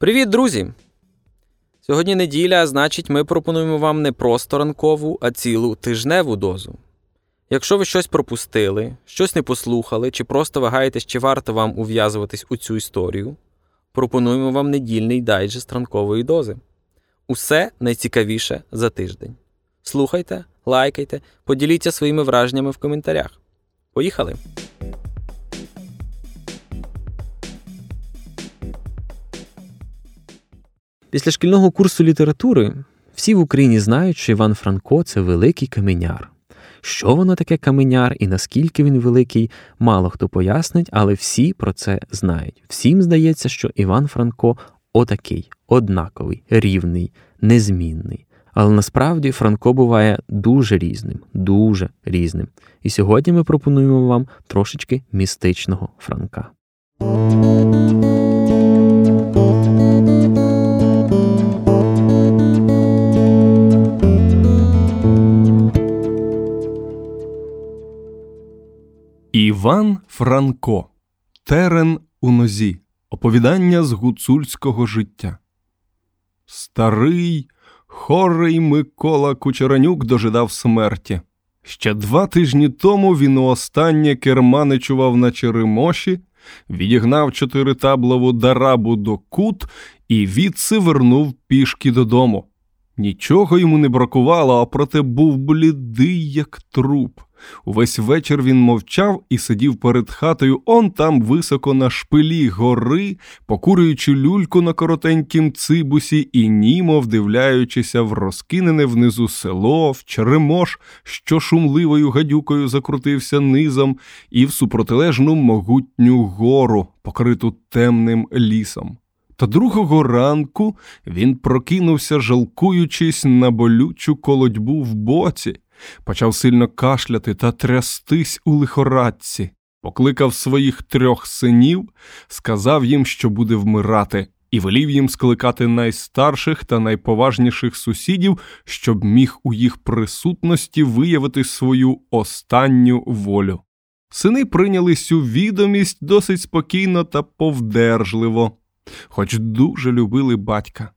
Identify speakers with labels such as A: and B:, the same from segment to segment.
A: Привіт, друзі! Сьогодні неділя, а значить, ми пропонуємо вам не просто ранкову, а цілу тижневу дозу. Якщо ви щось пропустили, щось не послухали, чи просто вагаєтесь, чи варто вам ув'язуватись у цю історію, пропонуємо вам недільний дайджест ранкової дози. Усе найцікавіше за тиждень. Слухайте, лайкайте, поділіться своїми враженнями в коментарях. Поїхали! Після шкільного курсу літератури всі в Україні знають, що Іван Франко це великий каменяр. Що воно таке каменяр і наскільки він великий, мало хто пояснить, але всі про це знають. Всім здається, що Іван Франко отакий, однаковий, рівний, незмінний. Але насправді Франко буває дуже різним, дуже різним. І сьогодні ми пропонуємо вам трошечки містичного Франка.
B: Іван Франко Терен у нозі. Оповідання з гуцульського життя. Старий, хорий Микола Кучеранюк дожидав смерті. Ще два тижні тому він останнє керманичував на Черемоші, відігнав чотиритаблову дарабу до кут і відси вернув пішки додому. Нічого йому не бракувало, а проте був блідий, як труп. Увесь вечір він мовчав і сидів перед хатою он там високо на шпилі гори, покурюючи люльку на коротенькім цибусі і німо вдивляючися в розкинене внизу село, в черемош, що шумливою гадюкою закрутився низом, і в супротилежну могутню гору, покриту темним лісом. Та другого ранку він прокинувся, жалкуючись на болючу колодьбу в боці, почав сильно кашляти та трястись у лихорадці, покликав своїх трьох синів, сказав їм, що буде вмирати, і велів їм скликати найстарших та найповажніших сусідів, щоб міг у їх присутності виявити свою останню волю. Сини прийняли цю відомість досить спокійно та повдержливо хоч дуже любили батька.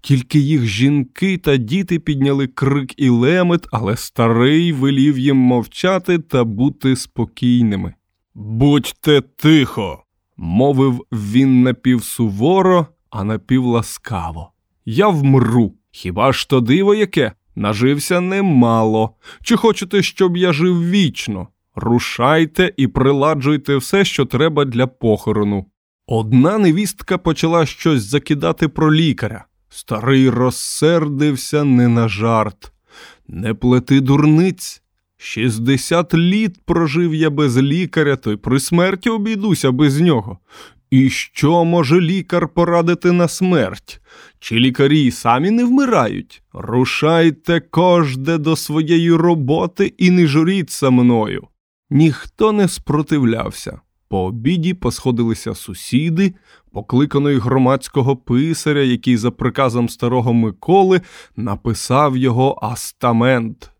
B: Тільки їх жінки та діти підняли крик і лемет, але старий велів їм мовчати та бути спокійними. Будьте тихо, мовив він напівсуворо, а напівласкаво. Я вмру. Хіба ж то диво яке? Нажився немало. Чи хочете, щоб я жив вічно? Рушайте і приладжуйте все, що треба для похорону. Одна невістка почала щось закидати про лікаря. Старий розсердився не на жарт. Не плети дурниць. Шістдесят літ прожив я без лікаря, то й при смерті обійдуся без нього. І що може лікар порадити на смерть? Чи лікарі самі не вмирають? Рушайте кожде до своєї роботи і не журіться мною. Ніхто не спротивлявся. По обіді посходилися сусіди, покликаної громадського писаря, який за приказом старого Миколи написав його астамент.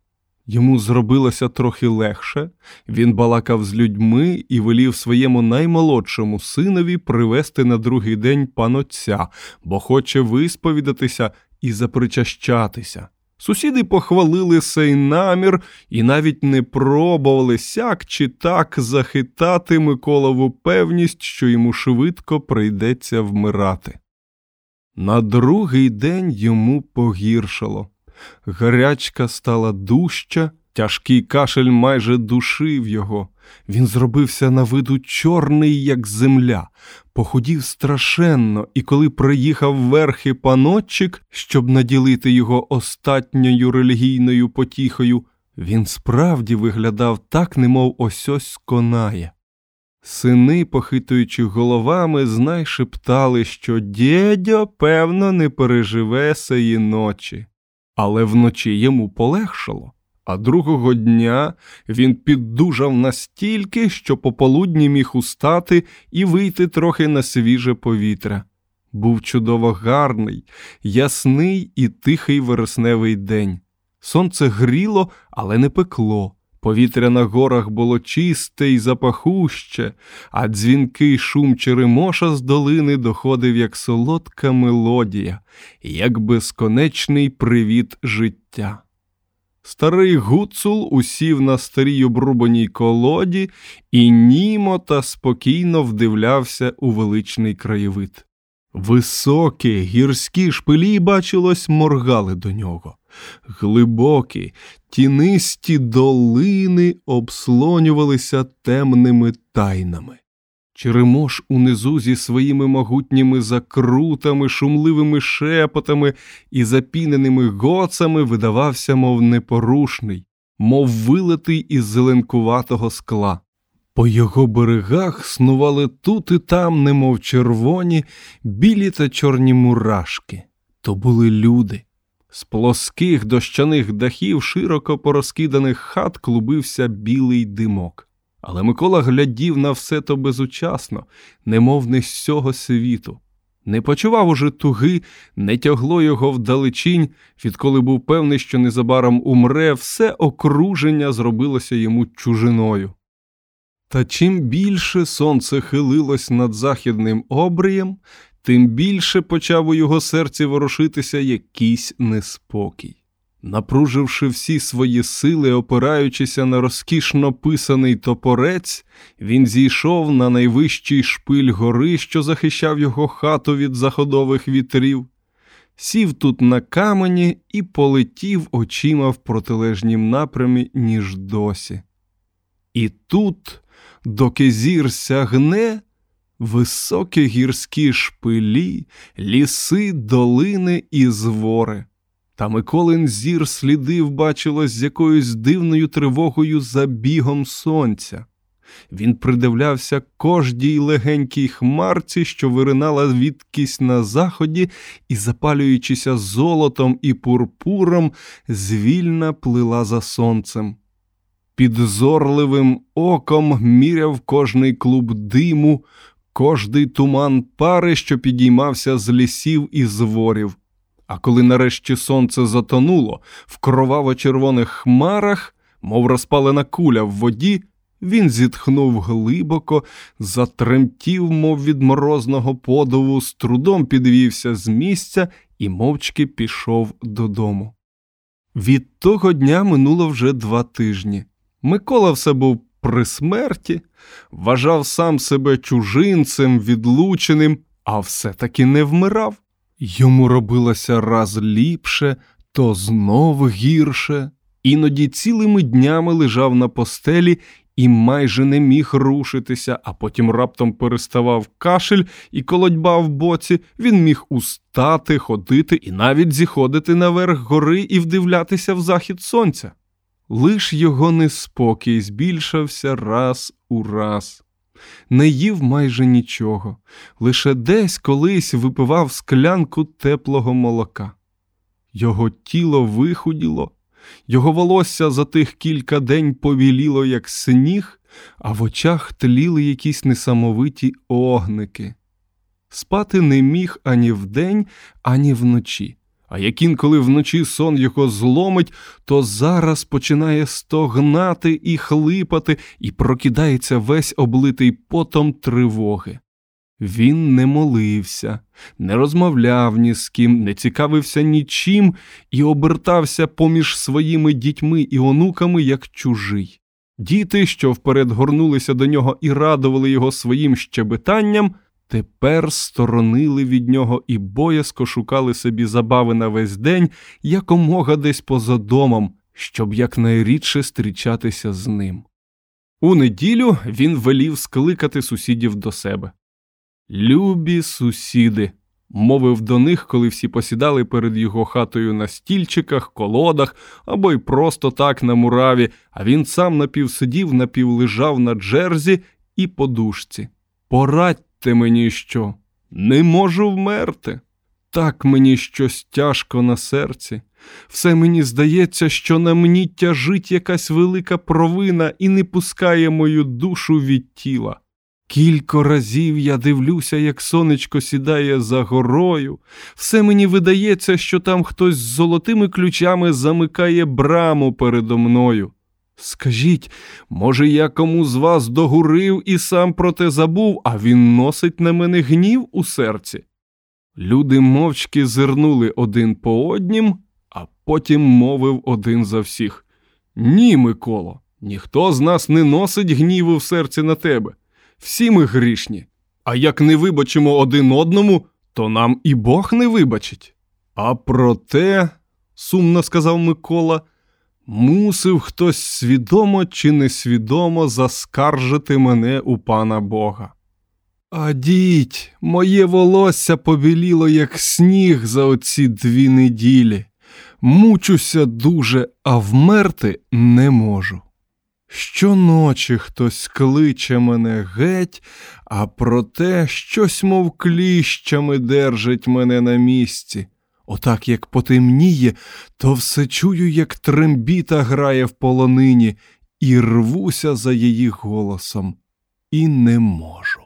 B: Йому зробилося трохи легше, він балакав з людьми і велів своєму наймолодшому синові привезти на другий день панотця, бо хоче висповідатися і запричащатися. Сусіди похвалили сей намір і навіть не пробували сяк чи так захитати Миколову певність, що йому швидко прийдеться вмирати. На другий день йому погіршало. Гарячка стала дужча, тяжкий кашель майже душив його. Він зробився на виду чорний, як земля, похудів страшенно, і коли приїхав верхи панотчик, щоб наділити його остатньою релігійною потіхою, Він справді виглядав так, немов ось ось сконає. Сини, похитуючи головами, знай шептали, що дєдьо, певно, не переживе сеї ночі. Але вночі йому полегшало, а другого дня він піддужав настільки, що пополудні міг устати і вийти трохи на свіже повітря. Був чудово гарний, ясний і тихий вересневий день. Сонце гріло, але не пекло. Повітря на горах було чисте й запахуще, а дзвінкий шум Черемоша з долини доходив як солодка мелодія, як безконечний привіт життя. Старий гуцул усів на старій обрубаній колоді і німо та спокійно вдивлявся у величний краєвид. Високі гірські шпилі, бачилось, моргали до нього. Глибокі, тінисті долини обслонювалися темними тайнами. Черемош унизу зі своїми могутніми закрутами, шумливими шепотами і запіненими гоцами видавався, мов непорушний, мов вилитий із зеленкуватого скла. По його берегах снували тут і там, немов червоні, білі та чорні мурашки. То були люди. З плоских дощаних дахів широко порозкиданих хат клубився білий димок. Але Микола глядів на все то безучасно, немов не з цього світу. Не почував уже туги, не тягло його вдалечінь, відколи був певний, що незабаром умре, все окруження зробилося йому чужиною. Та чим більше сонце хилилось над західним обриєм, тим більше почав у його серці ворушитися якийсь неспокій. Напруживши всі свої сили, опираючися на розкішно писаний топорець, він зійшов на найвищий шпиль гори, що захищав його хату від заходових вітрів, сів тут на камені і полетів очима в протилежнім напрямі, ніж досі. І тут, доки зір сягне, високі гірські шпилі, ліси, долини і звори. Та Миколин зір слідив, бачилось, з якоюсь дивною тривогою за бігом сонця. Він придивлявся кожній легенькій хмарці, що виринала відкись на заході, і, запалюючися золотом і пурпуром, звільна плила за сонцем. Підзорливим оком міряв кожний клуб диму, кожний туман пари, що підіймався з лісів і зворів. А коли нарешті сонце затонуло в кроваво-червоних хмарах, мов розпалена куля в воді, він зітхнув глибоко, затремтів, мов від морозного подову, з трудом підвівся з місця і мовчки пішов додому. Від того дня минуло вже два тижні. Микола все був при смерті, вважав сам себе чужинцем, відлученим, а все таки не вмирав. Йому робилося раз ліпше, то знов гірше. Іноді цілими днями лежав на постелі і майже не міг рушитися, а потім раптом переставав кашель і колодьба в боці, він міг устати, ходити і навіть зіходити наверх гори і вдивлятися в захід сонця. Лиш його неспокій збільшався раз у раз. Не їв майже нічого, лише десь колись випивав склянку теплого молока. Його тіло вихуділо, його волосся за тих кілька день повіліло, як сніг, а в очах тліли якісь несамовиті огники. Спати не міг ані вдень, ані вночі. А як інколи вночі сон його зломить, то зараз починає стогнати і хлипати, і прокидається весь облитий потом тривоги. Він не молився, не розмовляв ні з ким, не цікавився нічим і обертався поміж своїми дітьми і онуками як чужий. Діти, що вперед горнулися до нього і радували його своїм щебетанням, тепер сторонили від нього і боязко шукали собі забави на весь день якомога десь поза домом, щоб якнайрідше зустрічатися з ним. У неділю він велів скликати сусідів до себе. Любі сусіди, мовив до них, коли всі посідали перед його хатою на стільчиках, колодах або й просто так на мураві, а він сам напівсидів, напівлежав на джерзі і подушці. Порадьте мені що, не можу вмерти. Так мені щось тяжко на серці. Все мені здається, що на мені тяжить якась велика провина і не пускає мою душу від тіла. Кілько разів я дивлюся, як сонечко сідає за горою. Все мені видається, що там хтось з золотими ключами замикає браму передо мною. Скажіть, може, я кому з вас догурив і сам про те забув, а він носить на мене гнів у серці? Люди мовчки зирнули один по однім, а потім мовив один за всіх Ні, Миколо, ніхто з нас не носить гніву в серці на тебе. Всі ми грішні. А як не вибачимо один одному, то нам і Бог не вибачить. А проте, сумно сказав Микола, мусив хтось свідомо чи несвідомо заскаржити мене у пана Бога. А діть, моє волосся побіліло, як сніг за оці дві неділі. Мучуся дуже, а вмерти не можу. Щоночі хтось кличе мене геть, а проте щось, мов кліщами держить мене на місці. Отак як потемніє, то все чую, як трембіта грає в полонині, і рвуся за її голосом, і не можу.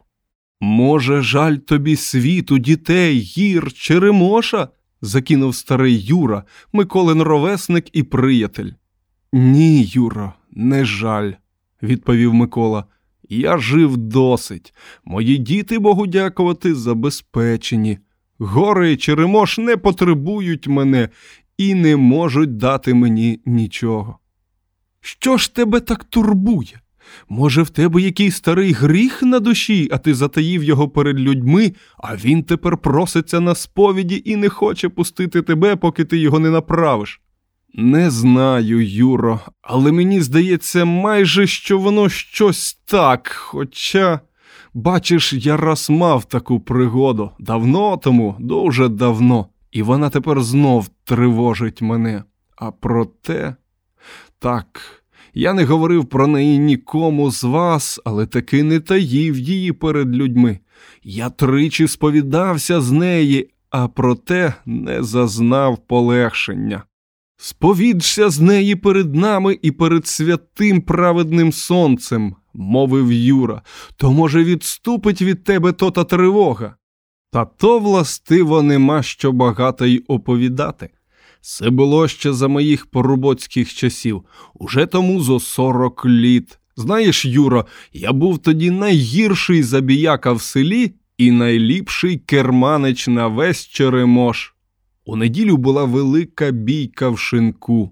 B: Може, жаль тобі світу, дітей, гір, черемоша? закинув старий Юра, Миколин ровесник і приятель. Ні, Юро, не жаль, відповів Микола. Я жив досить. Мої діти, Богу дякувати, забезпечені. Гори і Черемош не потребують мене і не можуть дати мені нічого. Що ж тебе так турбує? Може, в тебе який старий гріх на душі, а ти затаїв його перед людьми, а він тепер проситься на сповіді і не хоче пустити тебе, поки ти його не направиш. Не знаю, Юро, але мені здається, майже що воно щось так. Хоча, бачиш, я раз мав таку пригоду давно тому, дуже давно, і вона тепер знов тривожить мене. А проте, так, я не говорив про неї нікому з вас, але таки не таїв її перед людьми. Я тричі сповідався з неї, а проте не зазнав полегшення. Сповідшся з неї перед нами і перед святим праведним сонцем, мовив Юра, то, може, відступить від тебе то та тривога. Та то, властиво, нема що багато й оповідати. Це було ще за моїх порубоцьких часів, уже тому зо сорок літ. Знаєш, Юро, я був тоді найгірший забіяка в селі і найліпший керманич на весь Черемош. У неділю була велика бійка в шинку.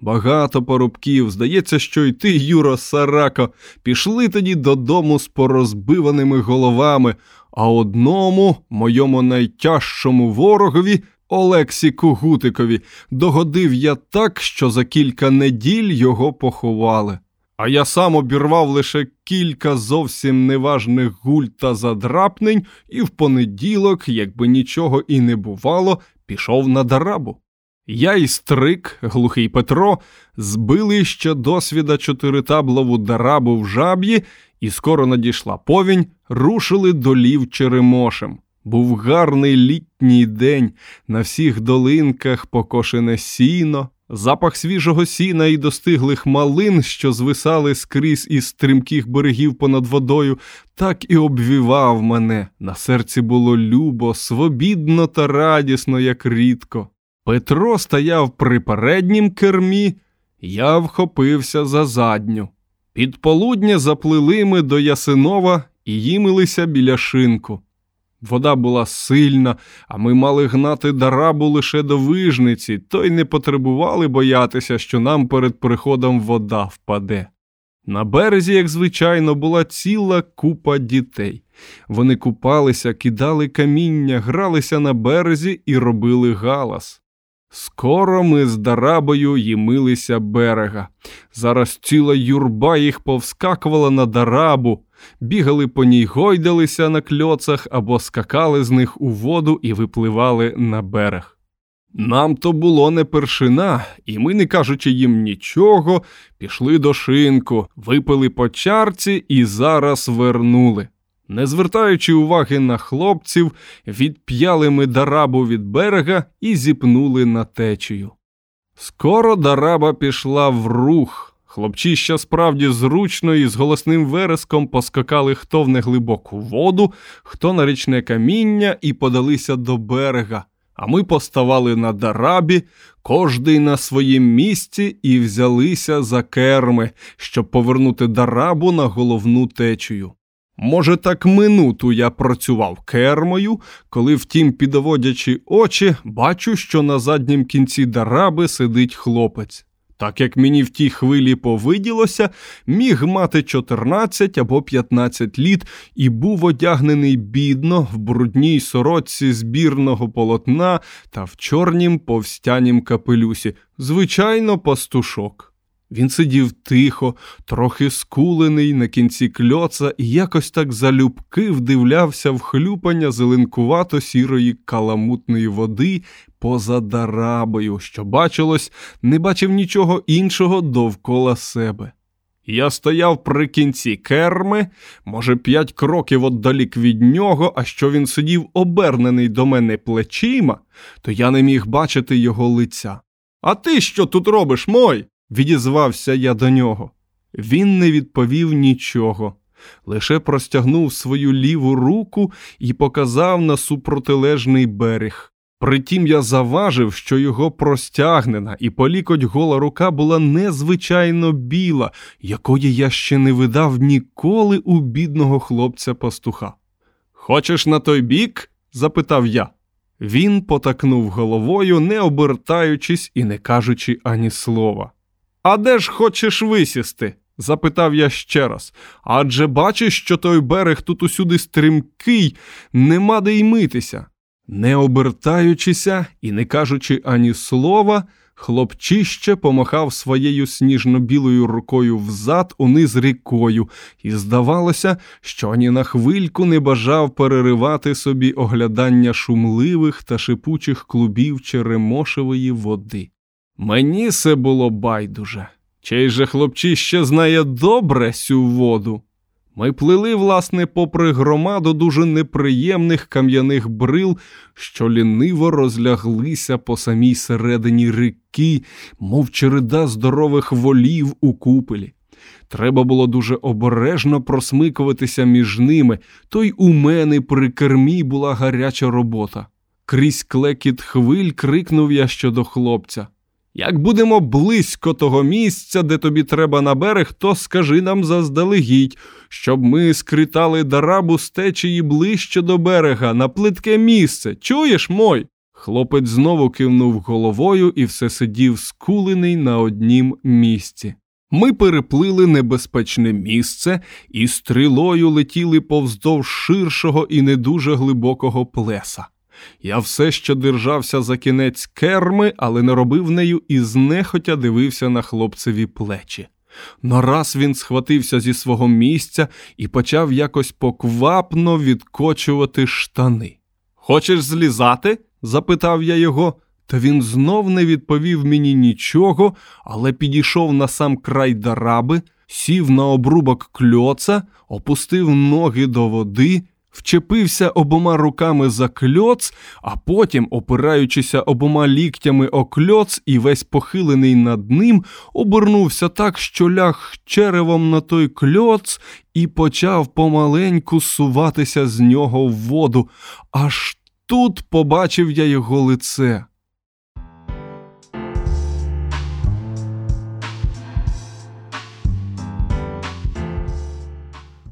B: Багато порубків, здається, що й ти, Юро Сарако, пішли тоді додому з порозбиваними головами, а одному, моєму найтяжчому ворогові, Олексі Кугутикові, догодив я так, що за кілька неділь його поховали. А я сам обірвав лише кілька зовсім неважних гуль та задрапнень, і в понеділок, якби нічого і не бувало, пішов на дарабу. Я і стрик, глухий Петро, збили ще досвіда чотиритаблову дарабу в жаб'ї, і скоро надійшла повінь, рушили до лів Черемошем. Був гарний літній день, на всіх долинках покошене сіно, запах свіжого сіна і достиглих малин, що звисали скрізь із стрімких берегів понад водою, так і обвівав мене. На серці було любо, свобідно та радісно, як рідко. Петро стояв при переднім кермі, я вхопився за задню. Під полудня заплили ми до Ясинова і їмилися біля шинку. Вода була сильна, а ми мали гнати дарабу лише до вижниці, то й не потребували боятися, що нам перед приходом вода впаде. На березі, як звичайно, була ціла купа дітей. Вони купалися, кидали каміння, гралися на березі і робили галас. Скоро ми з дарабою їмилися берега. Зараз ціла юрба їх повскакувала на дарабу. Бігали по ній, гойдалися на кльоцах або скакали з них у воду і випливали на берег. Нам то було не першина, і ми, не кажучи їм нічого, пішли до шинку, випили по чарці і зараз вернули. Не звертаючи уваги на хлопців, відп'яли ми дарабу від берега і зіпнули на течію. Скоро дараба пішла в рух. Хлопчища справді зручно і з голосним вереском поскакали хто в неглибоку воду, хто на річне каміння і подалися до берега. А ми поставали на дарабі, кожний на своїм місці, і взялися за керми, щоб повернути дарабу на головну течію. Може, так минуту я працював кермою, коли, втім, підводячи очі, бачу, що на заднім кінці дараби сидить хлопець. Так як мені в тій хвилі повиділося, міг мати 14 або 15 літ і був одягнений бідно в брудній сорочці збірного полотна та в чорнім повстянім капелюсі, звичайно, пастушок. Він сидів тихо, трохи скулений на кінці кльоца і якось так залюбки вдивлявся в хлюпання зеленкувато сірої каламутної води поза дарабою, що бачилось, не бачив нічого іншого довкола себе. Я стояв при кінці керми, може, п'ять кроків отдалік від нього, а що він сидів обернений до мене плечима, то я не міг бачити його лиця. А ти що тут робиш, мой? відізвався я до нього. Він не відповів нічого, лише простягнув свою ліву руку і показав на супротилежний берег. Притім я заважив, що його простягнена і полікоть гола рука була незвичайно біла, якої я ще не видав ніколи у бідного хлопця пастуха. Хочеш на той бік? запитав я. Він потакнув головою, не обертаючись і не кажучи ані слова. А де ж хочеш висісти? запитав я ще раз. Адже бачиш, що той берег тут усюди стрімкий, нема де й митися. Не обертаючися і не кажучи ані слова, хлопчище помахав своєю сніжно-білою рукою взад униз рікою, і здавалося, що ані на хвильку не бажав переривати собі оглядання шумливих та шипучих клубів черемошевої води. Мені це було байдуже. Чей же хлопчище знає добре сю воду. Ми плили, власне, попри громаду дуже неприємних кам'яних брил, що ліниво розляглися по самій середині ріки, мов череда здорових волів у купелі. Треба було дуже обережно просмикуватися між ними, то й у мене при кермі була гаряча робота. Крізь клекіт хвиль крикнув я щодо хлопця. Як будемо близько того місця, де тобі треба на берег, то скажи нам заздалегідь, щоб ми скритали дарабу з течії ближче до берега, на плитке місце. Чуєш, мой? Хлопець знову кивнув головою і все сидів скулений на однім місці. Ми переплили небезпечне місце і стрілою летіли повздовж ширшого і не дуже глибокого плеса. Я все ще держався за кінець керми, але не робив нею і знехотя дивився на хлопцеві плечі. Нараз він схватився зі свого місця і почав якось поквапно відкочувати штани. Хочеш злізати? запитав я його, та він знов не відповів мені нічого, але підійшов на сам край дараби, сів на обрубок кльоца, опустив ноги до води вчепився обома руками за кльоц, а потім, опираючися обома ліктями о кльоц і весь похилений над ним, обернувся так, що ляг черевом на той кльоц і почав помаленьку суватися з нього в воду. Аж тут побачив я його лице.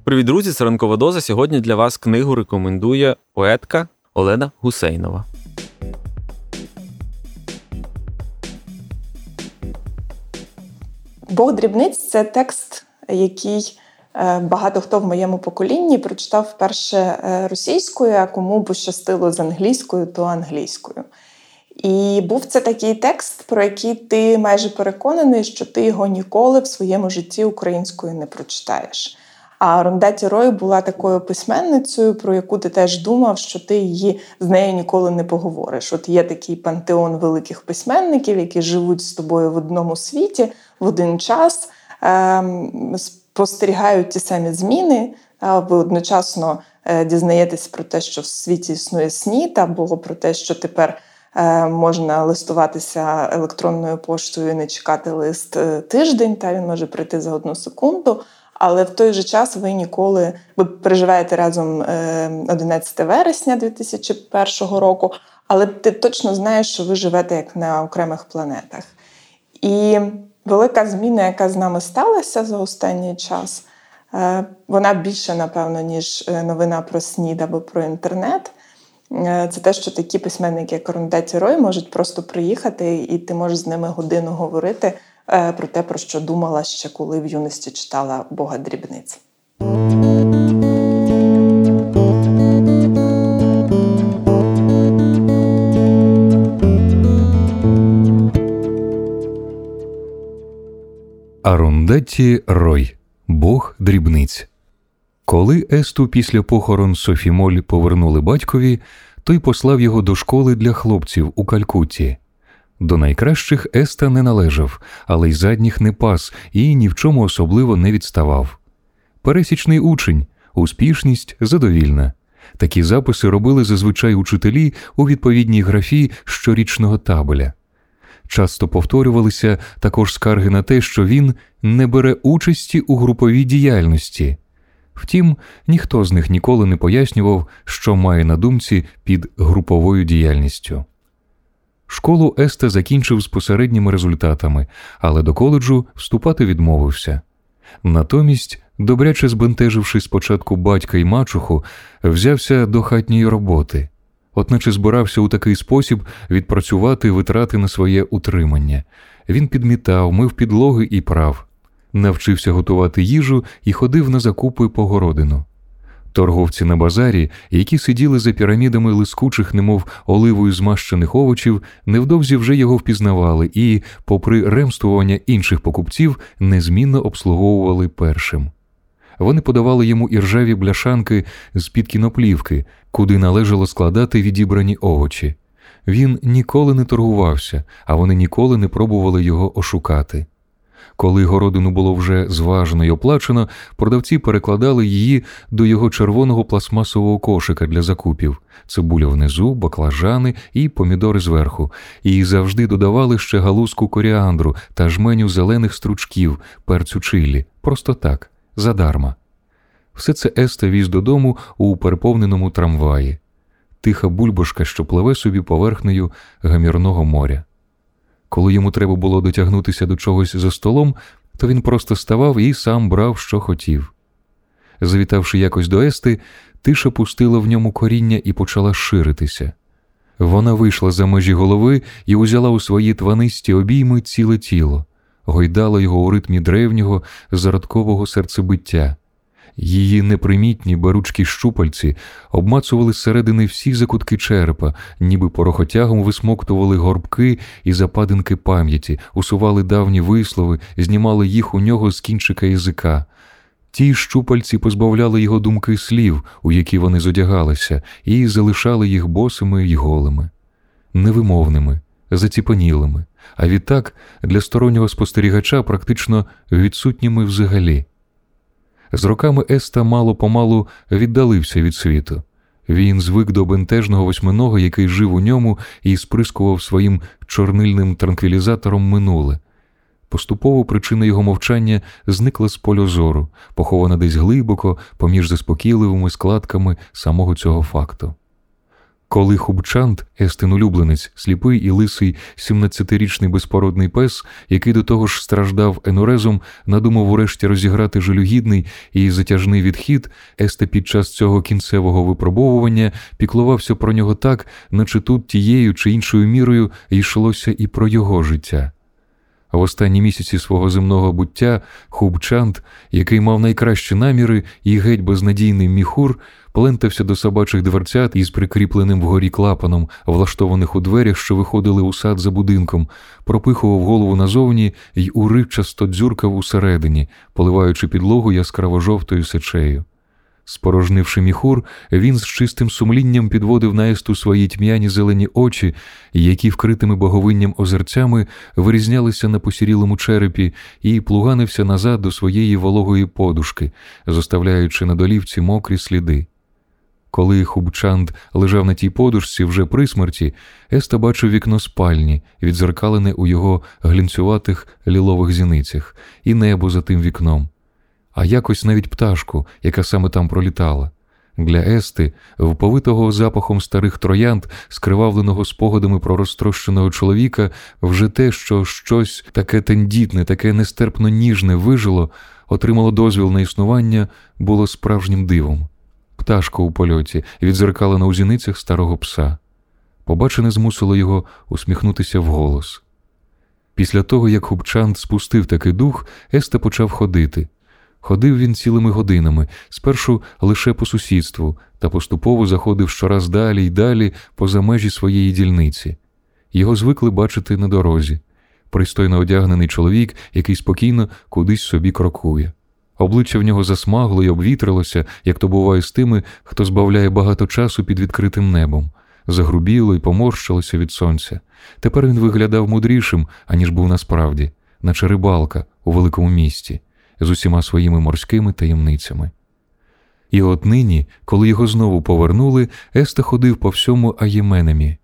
A: Привіт, друзі! Це ранкова доза. Сьогодні для вас книгу рекомендує поетка Олена Гусейнова.
C: Бог дрібниць це текст, який е, багато хто в моєму поколінні прочитав вперше е, російською, а кому пощастило з англійською, то англійською. І був це такий текст, про який ти майже переконаний, що ти його ніколи в своєму житті українською не прочитаєш. А Рондаті Рой була такою письменницею, про яку ти теж думав, що ти її з нею ніколи не поговориш. От є такий пантеон великих письменників, які живуть з тобою в одному світі в один час, ем, спостерігають ті самі зміни. Ви одночасно е, дізнаєтесь про те, що в світі існує СНІТ, або про те, що тепер е, можна листуватися електронною поштою і не чекати лист е, тиждень, та він може прийти за одну секунду. Але в той же час ви ніколи ви переживаєте разом 11 вересня 2001 року, але ти точно знаєш, що ви живете як на окремих планетах. І велика зміна, яка з нами сталася за останній час, Е, вона більше, напевно, ніж е, новина про СНІД або про інтернет. Е, це те, що такі письменники, як Рондаті Рой, можуть просто приїхати, і ти можеш з ними годину говорити про те, про що думала ще коли в юності читала Бога дрібниць.
D: Арундетті Рой Бог дрібниць. Коли Есту після похорон Софімоль повернули батькові, той послав його до школи для хлопців у Калькутті. До найкращих Еста не належав, але й задніх не пас і ні в чому особливо не відставав. Пересічний учень, успішність задовільна. Такі записи робили зазвичай учителі у відповідній графі щорічного табеля. Часто повторювалися також скарги на те, що він не бере участі у груповій діяльності. Втім, ніхто з них ніколи не пояснював, що має на думці під груповою діяльністю. Школу Еста закінчив з посередніми результатами, але до коледжу вступати відмовився. Натомість, добряче збентеживши спочатку батька і мачуху, взявся до хатньої роботи одначе збирався у такий спосіб відпрацювати витрати на своє утримання. Він підмітав, мив підлоги і прав, навчився готувати їжу і ходив на закупи по городину. Торговці на базарі, які сиділи за пірамідами лискучих, немов оливою змащених овочів, невдовзі вже його впізнавали і, попри ремствування інших покупців, незмінно обслуговували першим. Вони подавали йому іржаві бляшанки з під кіноплівки, куди належало складати відібрані овочі. Він ніколи не торгувався, а вони ніколи не пробували його ошукати. Коли городину було вже зважено й оплачено, продавці перекладали її до його червоного пластмасового кошика для закупів, цибуля внизу, баклажани і помідори зверху, і завжди додавали ще галузку коріандру та жменю зелених стручків, перцю чилі, просто так задарма. Все це Еста віз додому у переповненому трамваї, тиха бульбашка, що пливе собі поверхнею гамірного моря. Коли йому треба було дотягнутися до чогось за столом, то він просто ставав і сам брав, що хотів. Завітавши якось до Ести, тиша пустила в ньому коріння і почала ширитися. Вона вийшла за межі голови і узяла у свої тванисті обійми ціле тіло гойдала його у ритмі древнього зародкового серцебиття. Її непримітні баручкі щупальці обмацували зсередини всі закутки черепа, ніби порохотягом висмоктували горбки і западинки пам'яті, усували давні вислови, знімали їх у нього з кінчика язика. Ті щупальці позбавляли його думки слів, у які вони зодягалися, і залишали їх босими й голими, невимовними, заціпанілими, а відтак для стороннього спостерігача практично відсутніми взагалі. З роками Еста мало помалу віддалився від світу. Він звик до бентежного восьминога, який жив у ньому і сприскував своїм чорнильним транквілізатором минуле. Поступово причина його мовчання зникла з поля зору, похована десь глибоко, поміж заспокійливими складками самого цього факту. Коли Хубчант, Естин улюбленець, сліпий і лисий 17-річний безпородний пес, який до того ж страждав енорезом, надумав урешті розіграти жалюгідний і затяжний відхід, Есте під час цього кінцевого випробовування піклувався про нього так, наче тут тією чи іншою мірою йшлося і про його життя. В останні місяці свого земного буття Хубчант, який мав найкращі наміри і геть безнадійний міхур, плентався до собачих дверцят із прикріпленим вгорі клапаном, влаштованих у дверях, що виходили у сад за будинком, пропихував голову назовні й уривчасто дзюркав усередині, поливаючи підлогу яскраво жовтою сечею. Спорожнивши міхур, він з чистим сумлінням підводив на есту свої тьмяні зелені очі, які вкритими боговинням озерцями вирізнялися на посірілому черепі, і плуганився назад до своєї вологої подушки, зоставляючи на долівці мокрі сліди. Коли Хубчанд лежав на тій подушці вже при смерті, Еста бачив вікно спальні, відзеркалене у його глінцюватих лілових зіницях, і небо за тим вікном а якось навіть пташку, яка саме там пролітала. Для Ести, вповитого запахом старих троянд, скривавленого спогадами про розтрощеного чоловіка, вже те, що щось таке тендітне, таке нестерпно ніжне вижило, отримало дозвіл на існування, було справжнім дивом. Пташка у польоті відзеркалена у зіницях старого пса. Побачене змусило його усміхнутися вголос. Після того, як Хубчант спустив такий дух, Еста почав ходити. Ходив він цілими годинами, спершу лише по сусідству, та поступово заходив щораз далі й далі поза межі своєї дільниці. Його звикли бачити на дорозі. Пристойно одягнений чоловік, який спокійно кудись собі крокує. Обличчя в нього засмагло й обвітрилося, як то буває з тими, хто збавляє багато часу під відкритим небом, загрубіло й поморщилося від сонця. Тепер він виглядав мудрішим, аніж був насправді, наче рибалка у великому місті з усіма своїми морськими таємницями. І от нині, коли його знову повернули, Еста ходив по всьому Аєменемі.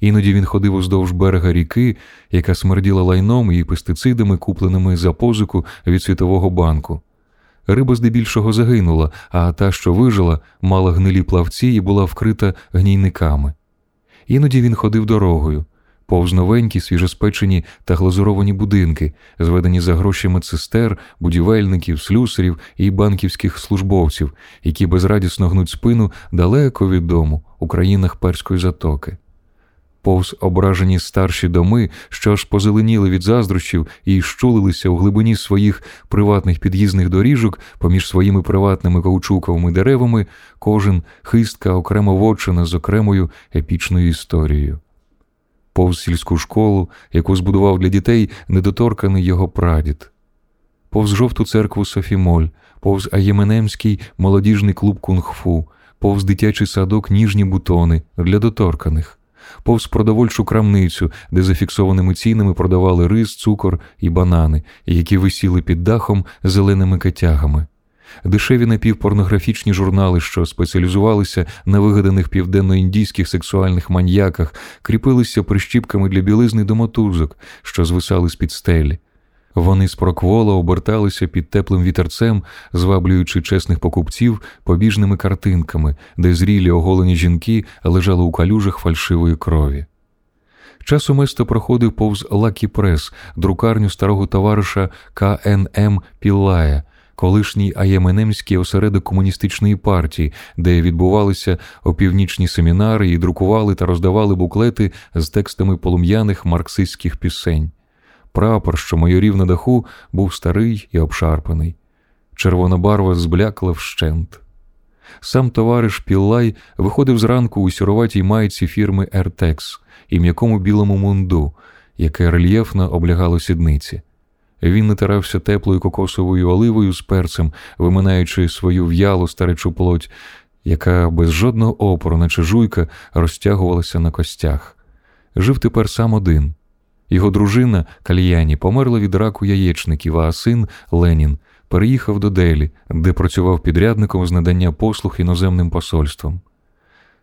D: Іноді він ходив уздовж берега ріки, яка смерділа лайном і пестицидами, купленими за позику від Світового банку. Риба здебільшого загинула, а та, що вижила, мала гнилі плавці і була вкрита гнійниками. Іноді він ходив дорогою, повз новенькі, свіжоспечені та глазуровані будинки, зведені за гроші медсестер, будівельників, слюсарів і банківських службовців, які безрадісно гнуть спину далеко від дому у країнах перської затоки. Повз ображені старші доми, що аж позеленіли від заздрощів і щулилися у глибині своїх приватних під'їзних доріжок поміж своїми приватними каучуковими деревами, кожен хистка окремо вочина з окремою епічною історією повз сільську школу, яку збудував для дітей недоторканий його прадід, повз жовту церкву Софімоль, повз Аєменемський молодіжний клуб кунг-фу, повз дитячий садок ніжні бутони для доторканих, повз продовольчу крамницю, де зафіксованими цінами продавали рис, цукор і банани, які висіли під дахом зеленими кетягами дешеві напівпорнографічні журнали, що спеціалізувалися на вигаданих південноіндійських сексуальних маньяках, кріпилися прищіпками для білизни до мотузок, що звисали з під стелі. Вони спроквола оберталися під теплим вітерцем, зваблюючи чесних покупців побіжними картинками, де зрілі оголені жінки лежали у калюжах фальшивої крові. Часом Есто проходив повз Лакі Прес, друкарню старого товариша КНМ Піллая, колишній Аєменемський осередок комуністичної партії, де відбувалися опівнічні семінари і друкували та роздавали буклети з текстами полум'яних марксистських пісень. Прапор, що майорів на даху, був старий і обшарпаний. Червона барва зблякла вщент. Сам товариш Піллай виходив зранку у сіроватій майці фірми Ертекс і м'якому білому мунду, яке рельєфно облягало сідниці. Він натирався теплою кокосовою оливою з перцем, виминаючи свою в'ялу старечу плоть, яка без жодного опору, наче жуйка, розтягувалася на костях. Жив тепер сам один. Його дружина Кальяні померла від раку яєчників, а син Ленін переїхав до Делі, де працював підрядником з надання послуг іноземним посольством.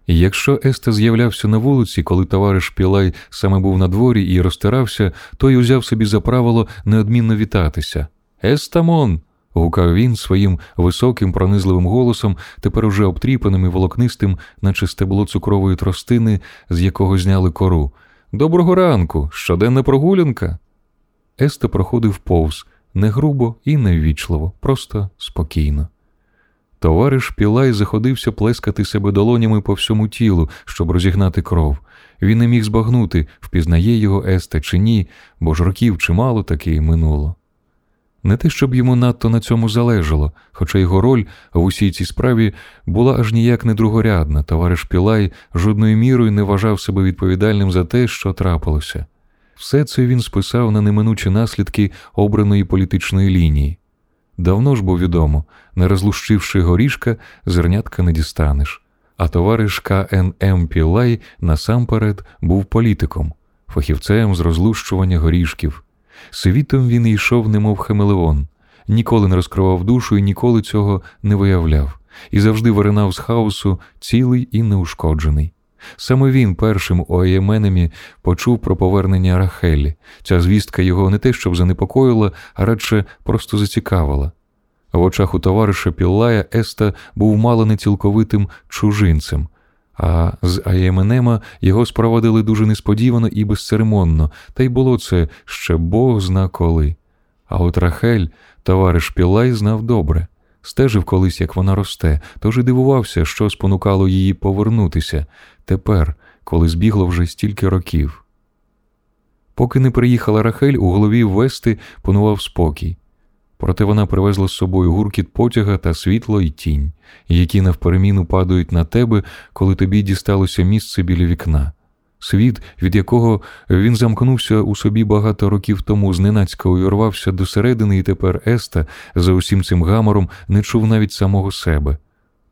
D: Якщо Еста з'являвся на вулиці, коли товариш Пілай саме був на дворі і розтирався, той узяв собі за правило неодмінно вітатися. Естамон. гукав він своїм високим, пронизливим голосом, тепер уже обтріпаним і волокнистим, наче стебло цукрової тростини, з якого зняли кору. Доброго ранку, щоденна прогулянка. Еста проходив повз не грубо і не ввічливо, просто спокійно. Товариш Пілай заходився плескати себе долонями по всьому тілу, щоб розігнати кров. Він не міг збагнути, впізнає його Еста чи ні, бо ж років чимало таки минуло. Не те, щоб йому надто на цьому залежало, хоча його роль в усій цій справі була аж ніяк не другорядна, товариш Пілай жодною мірою не вважав себе відповідальним за те, що трапилося. Все це він списав на неминучі наслідки обраної політичної лінії. Давно ж бо відомо, не розлущивши горішка, зернятка не дістанеш. А товариш КНМ Пілай насамперед був політиком, фахівцем з розлущування горішків. Світом він йшов, немов Хамелеон, ніколи не розкривав душу і ніколи цього не виявляв, і завжди виринав з хаосу цілий і неушкоджений. Саме він першим у Аєменемі почув про повернення Рахелі. Ця звістка його не те, щоб занепокоїла, а радше просто зацікавила. В очах у товариша Піллая Еста був мало не цілковитим чужинцем, а з Аєменема його спровадили дуже несподівано і безцеремонно, та й було це ще Бог зна коли. А от Рахель, товариш Пілай, знав добре, стежив колись, як вона росте, тож і дивувався, що спонукало її повернутися тепер, коли збігло вже стільки років. Поки не приїхала Рахель, у голові Вести панував спокій. Проте вона привезла з собою гуркіт потяга та світло і тінь, які навпереміну падають на тебе, коли тобі дісталося місце біля вікна. Світ, від якого він замкнувся у собі багато років тому, зненацька увірвався до середини, і тепер Еста за усім цим гамором не чув навіть самого себе.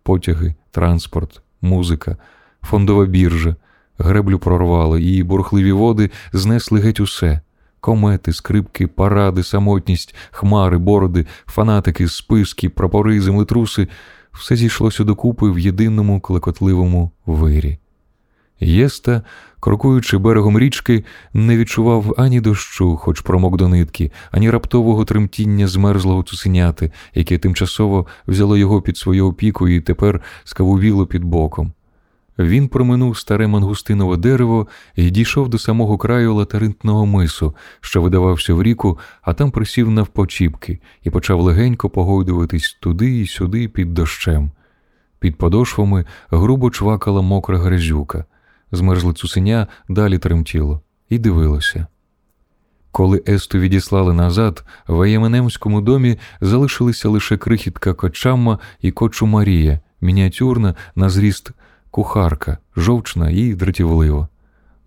D: Потяги, транспорт, музика, фондова біржа, греблю прорвало, її бурхливі води знесли геть усе комети, скрипки, паради, самотність, хмари, бороди, фанатики, списки, прапори, землетруси все зійшлося докупи в єдиному клекотливому вирі. Єста, крокуючи берегом річки, не відчував ані дощу, хоч промок до нитки, ані раптового тремтіння змерзлого цуценяти, яке тимчасово взяло його під свою опіку і тепер скавувіло під боком. Він проминув старе мангустинове дерево і дійшов до самого краю латаринтного мису, що видавався в ріку, а там присів навпочіпки і почав легенько погойдуватись туди і сюди під дощем. Під подошвами грубо чвакала мокра грязюка, змерзле цусеня далі тремтіло, і дивилося. Коли Есту відіслали назад, в Аєменемському домі залишилися лише крихітка кочамма і кочу Марія, мініатюрна на зріст кухарка, жовчна і дратівлива.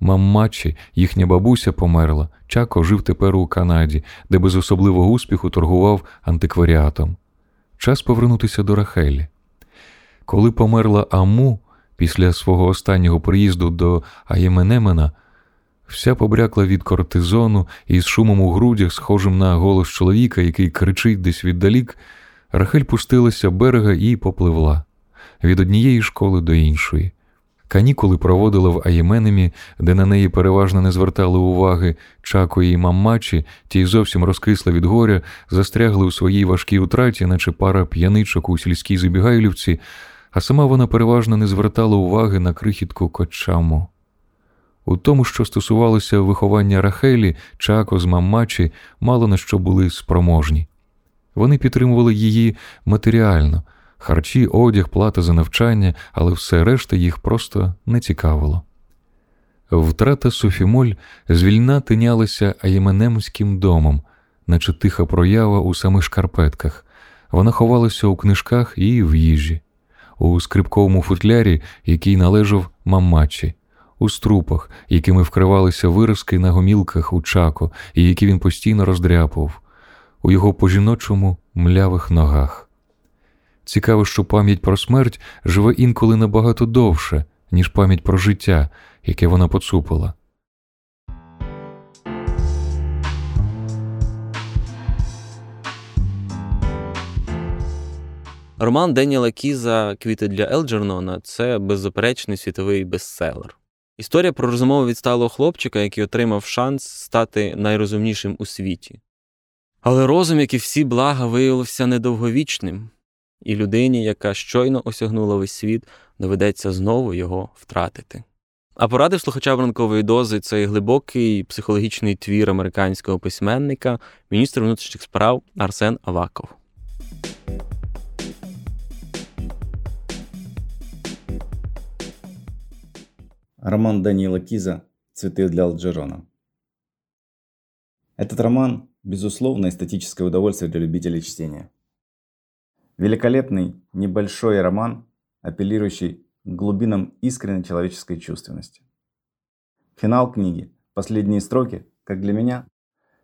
D: Маммачі, їхня бабуся померла, Чако жив тепер у Канаді, де без особливого успіху торгував антикваріатом. Час повернутися до Рахелі. Коли померла Аму після свого останнього приїзду до Аєменемена, вся побрякла від кортизону і з шумом у грудях, схожим на голос чоловіка, який кричить десь віддалік, Рахель пустилася берега і попливла від однієї школи до іншої. Канікули проводила в Аєменемі, де на неї переважно не звертали уваги Чако і маммачі, ті зовсім розкисли від горя, застрягли у своїй важкій утраті, наче пара п'яничок у сільській забігайлівці, а сама вона переважно не звертала уваги на крихітку кочаму. У тому, що стосувалося виховання Рахелі, Чако з маммачі, мало на що були спроможні. Вони підтримували її матеріально харчі, одяг, плата за навчання, але все решта їх просто не цікавило. Втрата Софімоль звільна тинялася Аєменемським домом, наче тиха проява у самих шкарпетках. Вона ховалася у книжках і в їжі, у скрипковому футлярі, який належав мамачі, у струпах, якими вкривалися виразки на гомілках у чако, і які він постійно роздряпував, у його по жіночому млявих ногах. Цікаво, що пам'ять про смерть живе інколи набагато довше, ніж пам'ять про життя, яке вона поцупила.
A: Роман Деніела Кіза Квіти для Елджернона це беззаперечний світовий бестселер. Історія про розумово відсталого хлопчика, який отримав шанс стати найрозумнішим у світі. Але розум, як і всі блага, виявився недовговічним і людині, яка щойно осягнула весь світ, доведеться знову його втратити. А поради слухача ранкової дози цей глибокий психологічний твір американського письменника, міністр внутрішніх справ Арсен Аваков.
E: Роман Даниила Киза «Цветы для Алджерона». Этот роман – безусловно эстетическое удовольствие для любителей чтения. Великолепный, небольшой роман, апеллирующий к глубинам искренней человеческой чувственности. Финал книги, последние строки, как для меня,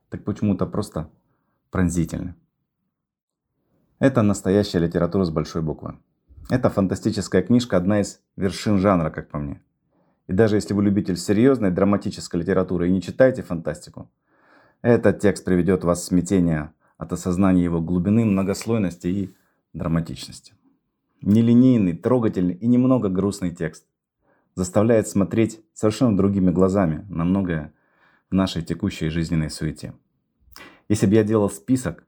E: так почему-то просто пронзительны. Это настоящая литература с большой буквы. Это фантастическая книжка, одна из вершин жанра, как по мне – и даже если вы любитель серьезной драматической литературы и не читаете фантастику, этот текст приведет вас в смятение от осознания его глубины, многослойности и драматичности. Нелинейный, трогательный и немного грустный текст заставляет смотреть совершенно другими глазами на многое в нашей текущей жизненной суете. Если бы я делал список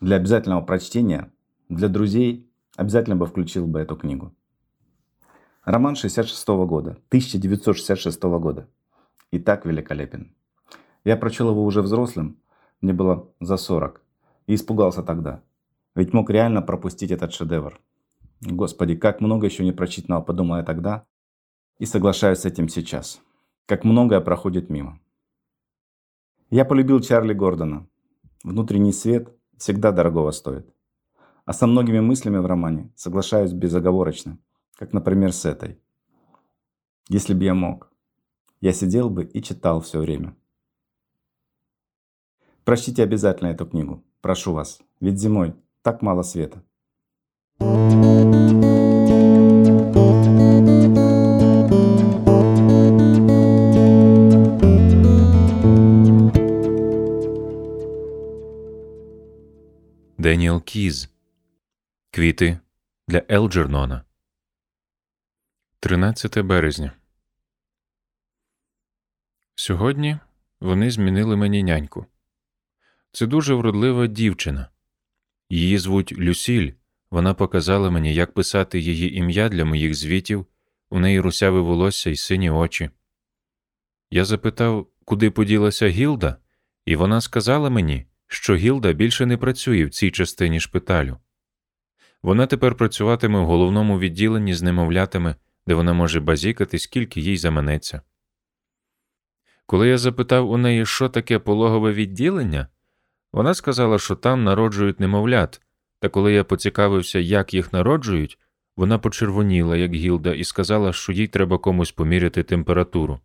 E: для обязательного прочтения, для друзей, обязательно бы включил бы эту книгу. Роман 66 -го года, 1966 года. И так великолепен. Я прочел его уже взрослым, мне было за 40, и испугался тогда. Ведь мог реально пропустить этот шедевр. Господи, как много еще не прочитанного, подумал я тогда, и соглашаюсь с этим сейчас. Как многое проходит мимо. Я полюбил Чарли Гордона. Внутренний свет всегда дорогого стоит. А со многими мыслями в романе соглашаюсь безоговорочно – как, например, с этой. Если бы я мог, я сидел бы и читал все время. Прочтите обязательно эту книгу, прошу вас, ведь зимой так мало света.
F: Деніел Кіз Квіти для Елджернона 13 березня. Сьогодні вони змінили мені няньку. Це дуже вродлива дівчина. Її звуть Люсіль. Вона показала мені, як писати її ім'я для моїх звітів, у неї русяве волосся і сині очі. Я запитав, куди поділася Гілда, і вона сказала мені, що Гілда більше не працює в цій частині шпиталю. Вона тепер працюватиме в головному відділенні з немовлятами де вона може базікати, скільки їй заманеться. Коли я запитав у неї, що таке пологове відділення, вона сказала, що там народжують немовлят, та коли я поцікавився, як їх народжують, вона почервоніла, як гілда, і сказала, що їй треба комусь поміряти температуру.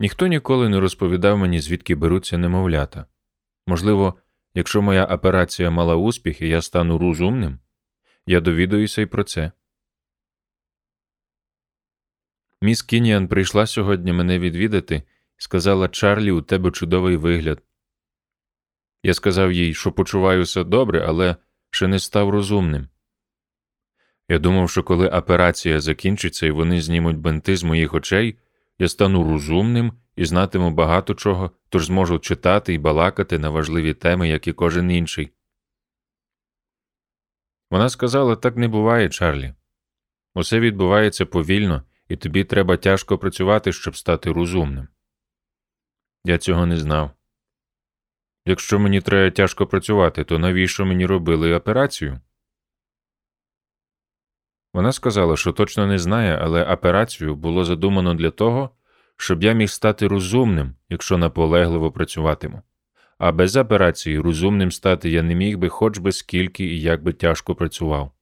F: Ніхто ніколи не розповідав мені, звідки беруться немовлята. Можливо, якщо моя операція мала успіх і я стану розумним, я довідуюся й про це. Міс Кініан прийшла сьогодні мене відвідати і сказала Чарлі, у тебе чудовий вигляд. Я сказав їй, що почуваюся добре, але ще не став розумним. Я думав, що коли операція закінчиться і вони знімуть бенти з моїх очей, я стану розумним і знатиму багато чого, тож зможу читати і балакати на важливі теми, як і кожен інший. Вона сказала так не буває, Чарлі. Усе відбувається повільно і тобі треба тяжко працювати, щоб стати розумним. Я цього не знав. Якщо мені треба тяжко працювати, то навіщо мені робили операцію? Вона сказала, що точно не знає, але операцію було задумано для того, щоб я міг стати розумним, якщо наполегливо працюватиму. А без операції розумним стати я не міг би хоч би скільки і як би тяжко працював.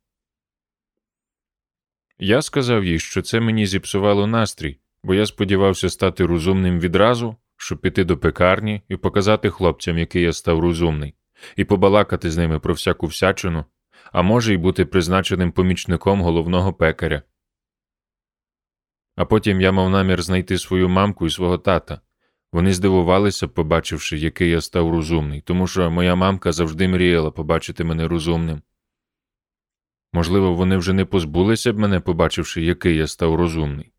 F: Я сказав їй, що це мені зіпсувало настрій, бо я сподівався стати розумним відразу, щоб піти до пекарні і показати хлопцям, який я став розумний, і побалакати з ними про всяку всячину, а може й бути призначеним помічником головного пекаря. А потім я мав намір знайти свою мамку і свого тата. Вони здивувалися, побачивши, який я став розумний, тому що моя мамка завжди мріяла побачити мене розумним. Можливо, вони вже не позбулися б мене, побачивши, який я став розумний.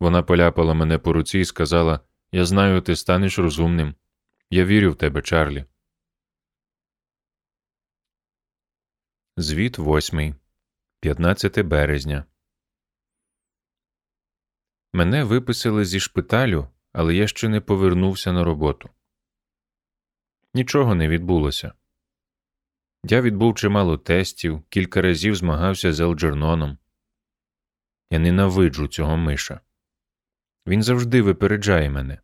F: Вона поляпала мене по руці і сказала Я знаю, ти станеш розумним. Я вірю в тебе, Чарлі. Звіт 8. 15 березня. Мене виписали зі шпиталю, але я ще не повернувся на роботу. Нічого не відбулося. Я відбув чимало тестів, кілька разів змагався з Елджерноном. Я ненавиджу цього миша. Він завжди випереджає мене.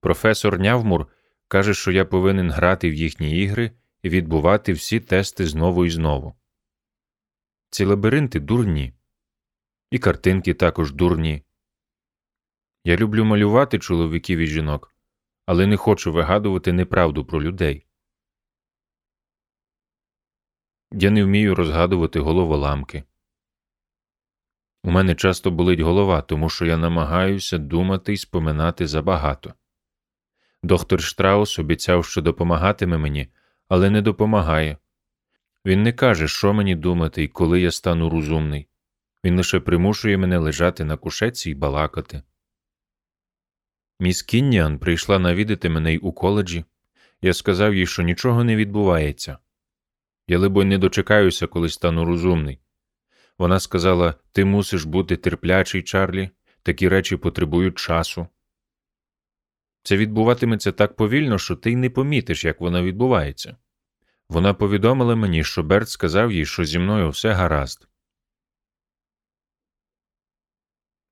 F: Професор Нявмур каже, що я повинен грати в їхні ігри і відбувати всі тести знову і знову. Ці лабіринти дурні, і картинки також дурні. Я люблю малювати чоловіків і жінок, але не хочу вигадувати неправду про людей. Я не вмію розгадувати головоламки. У мене часто болить голова, тому що я намагаюся думати і споминати забагато. Доктор Штраус обіцяв, що допомагатиме мені, але не допомагає. Він не каже, що мені думати і коли я стану розумний. Він лише примушує мене лежати на кушеці і балакати. Міс Кінніан прийшла навідати мене й у коледжі. Я сказав їй, що нічого не відбувається. Я, либонь, не дочекаюся, коли стану розумний. Вона сказала: Ти мусиш бути терплячий, Чарлі, такі речі потребують часу. Це відбуватиметься так повільно, що ти й не помітиш, як вона відбувається. Вона повідомила мені, що Берт сказав їй, що зі мною все гаразд.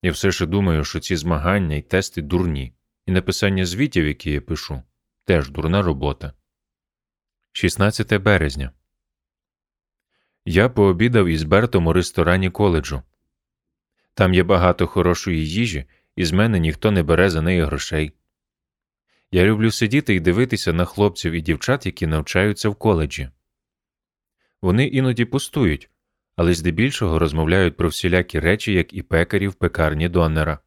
F: Я все ще думаю, що ці змагання і тести дурні, і написання звітів, які я пишу, теж дурна робота. 16 березня. Я пообідав із Бертом у ресторані коледжу. Там є багато хорошої їжі, і з мене ніхто не бере за неї грошей. Я люблю сидіти і дивитися на хлопців і дівчат, які навчаються в коледжі. Вони іноді пустують, але здебільшого розмовляють про всілякі речі, як і пекарі в пекарні Доннера.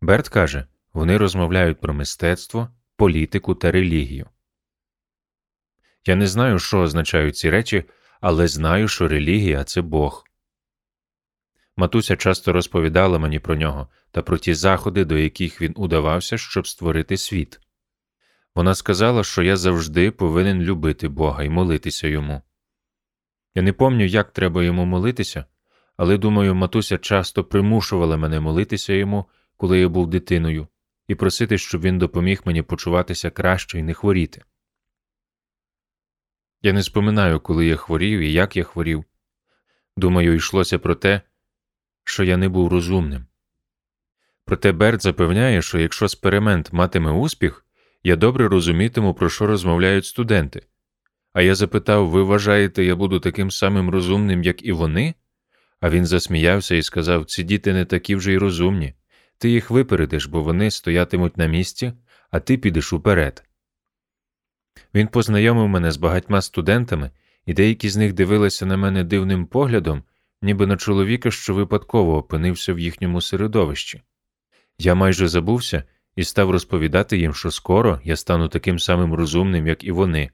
F: Берт каже, вони розмовляють про мистецтво, політику та релігію. Я не знаю, що означають ці речі, але знаю, що релігія це Бог. Матуся часто розповідала мені про нього та про ті заходи, до яких він удавався, щоб створити світ. Вона сказала, що я завжди повинен любити Бога і молитися йому. Я не пам'ятаю, як треба йому молитися, але думаю, матуся часто примушувала мене молитися йому, коли я був дитиною, і просити, щоб він допоміг мені почуватися краще і не хворіти. Я не споминаю, коли я хворів і як я хворів. Думаю, йшлося про те, що я не був розумним. Проте Берт запевняє, що якщо експеримент матиме успіх, я добре розумітиму, про що розмовляють студенти. А я запитав ви вважаєте, я буду таким самим розумним, як і вони? А він засміявся і сказав ці діти не такі вже й розумні. Ти їх випередиш, бо вони стоятимуть на місці, а ти підеш уперед. Він познайомив мене з багатьма студентами, і деякі з них дивилися на мене дивним поглядом, ніби на чоловіка, що випадково опинився в їхньому середовищі. Я майже забувся і став розповідати їм, що скоро я стану таким самим розумним, як і вони,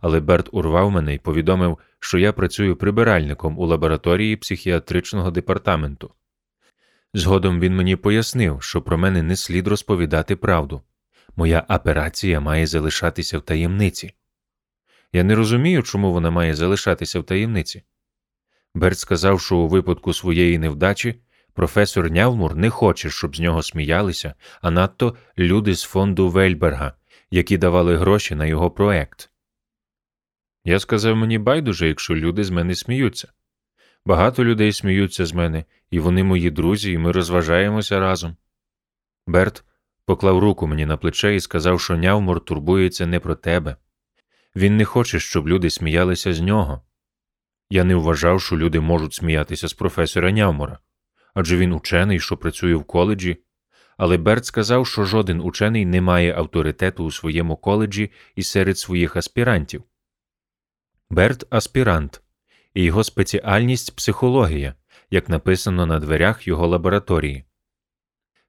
F: але Берт урвав мене і повідомив, що я працюю прибиральником у лабораторії психіатричного департаменту. Згодом він мені пояснив, що про мене не слід розповідати правду. Моя операція має залишатися в таємниці. Я не розумію, чому вона має залишатися в таємниці. Берт сказав, що у випадку своєї невдачі професор Нявмур не хоче, щоб з нього сміялися, а надто люди з фонду Вельберга, які давали гроші на його проект. Я сказав мені байдуже, якщо люди з мене сміються. Багато людей сміються з мене, і вони мої друзі, і ми розважаємося разом. Берт поклав руку мені на плече і сказав, що Нявмур турбується не про тебе. Він не хоче, щоб люди сміялися з нього. Я не вважав, що люди можуть сміятися з професора Нявмора, адже він учений, що працює в коледжі, але Берт сказав, що жоден учений не має авторитету у своєму коледжі і серед своїх аспірантів. Берт аспірант, і його спеціальність психологія, як написано на дверях його лабораторії.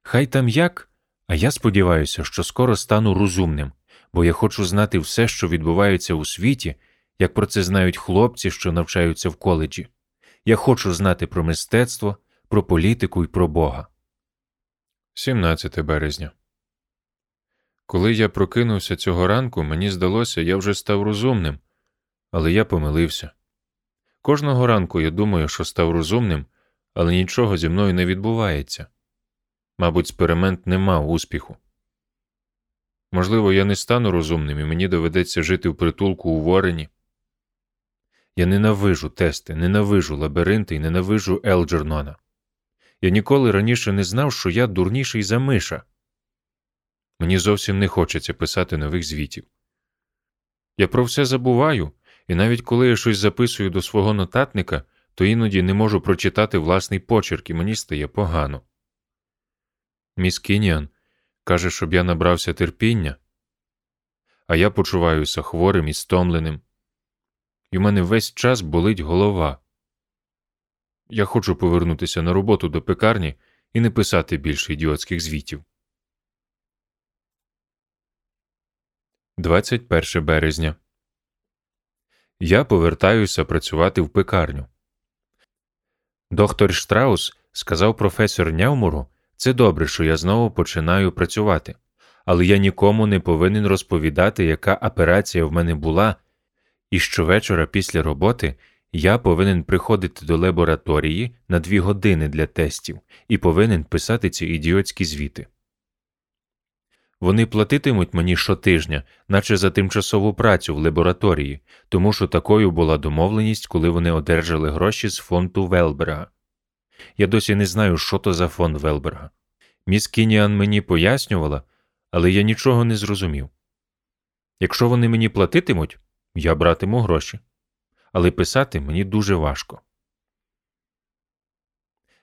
F: Хай там як, а я сподіваюся, що скоро стану розумним, бо я хочу знати все, що відбувається у світі, як про це знають хлопці, що навчаються в коледжі. Я хочу знати про мистецтво, про політику і про Бога. 17 березня. Коли я прокинувся цього ранку, мені здалося, я вже став розумним, але я помилився. Кожного ранку я думаю, що став розумним, але нічого зі мною не відбувається. Мабуть, експеримент не мав успіху. Можливо, я не стану розумним і мені доведеться жити в притулку у Ворені. Я ненавижу тести, ненавижу лабіринти і ненавижу Елджернона. Я ніколи раніше не знав, що я дурніший за миша. Мені зовсім не хочеться писати нових звітів. Я про все забуваю, і навіть коли я щось записую до свого нотатника, то іноді не можу прочитати власний почерк і мені стає погано. Міс Кініан каже, щоб я набрався терпіння, а я почуваюся хворим і стомленим, і в мене весь час болить голова. Я хочу повернутися на роботу до пекарні і не писати більше ідіотських звітів. 21 березня. Я повертаюся працювати в пекарню. Доктор Штраус сказав професор Нявмуру, це добре, що я знову починаю працювати, але я нікому не повинен розповідати, яка операція в мене була, і щовечора після роботи я повинен приходити до лабораторії на дві години для тестів і повинен писати ці ідіотські звіти. Вони платитимуть мені щотижня, наче за тимчасову працю в лабораторії, тому що такою була домовленість, коли вони одержали гроші з фонду Велберга. Я досі не знаю, що то за фонд Велберга. Міс Кініан мені пояснювала, але я нічого не зрозумів. Якщо вони мені платитимуть, я братиму гроші, але писати мені дуже важко.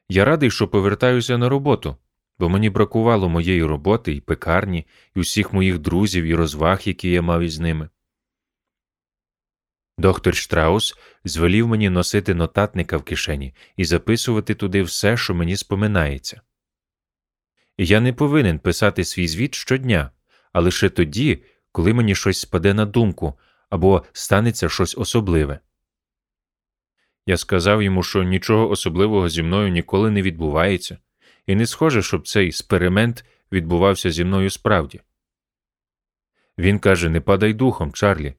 F: Я радий, що повертаюся на роботу, бо мені бракувало моєї роботи і пекарні, і усіх моїх друзів і розваг, які я мав із ними. Доктор Штраус звелів мені носити нотатника в кишені і записувати туди все, що мені споминається. Я не повинен писати свій звіт щодня, а лише тоді, коли мені щось спаде на думку або станеться щось особливе. Я сказав йому, що нічого особливого зі мною ніколи не відбувається, і не схоже, щоб цей експеримент відбувався зі мною справді. Він каже: Не падай духом, Чарлі,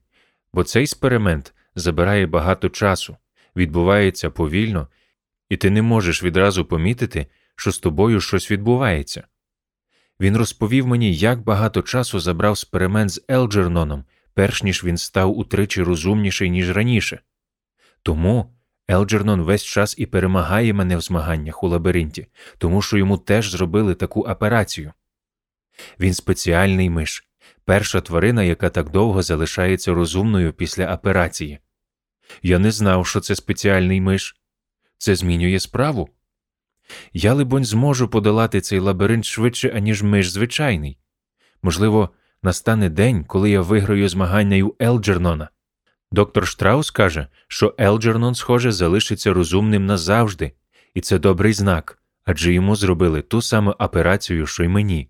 F: бо цей експеримент забирає багато часу, відбувається повільно, і ти не можеш відразу помітити, що з тобою щось відбувається. Він розповів мені, як багато часу забрав експеримент з Елджерноном, перш ніж він став утричі розумніший, ніж раніше. Тому Елджернон весь час і перемагає мене в змаганнях у лабіринті, тому що йому теж зробили таку операцію. Він спеціальний миш, перша тварина, яка так довго залишається розумною після операції. Я не знав, що це спеціальний миш. Це змінює справу. Я, либонь, зможу подолати цей лабіринт швидше, аніж миш звичайний. Можливо, настане день, коли я виграю змагання у Елджернона. Доктор Штраус каже, що Елджернон, схоже, залишиться розумним назавжди, і це добрий знак, адже йому зробили ту саму операцію, що й мені.